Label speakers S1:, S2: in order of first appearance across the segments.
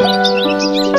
S1: Música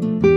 S1: Thank you.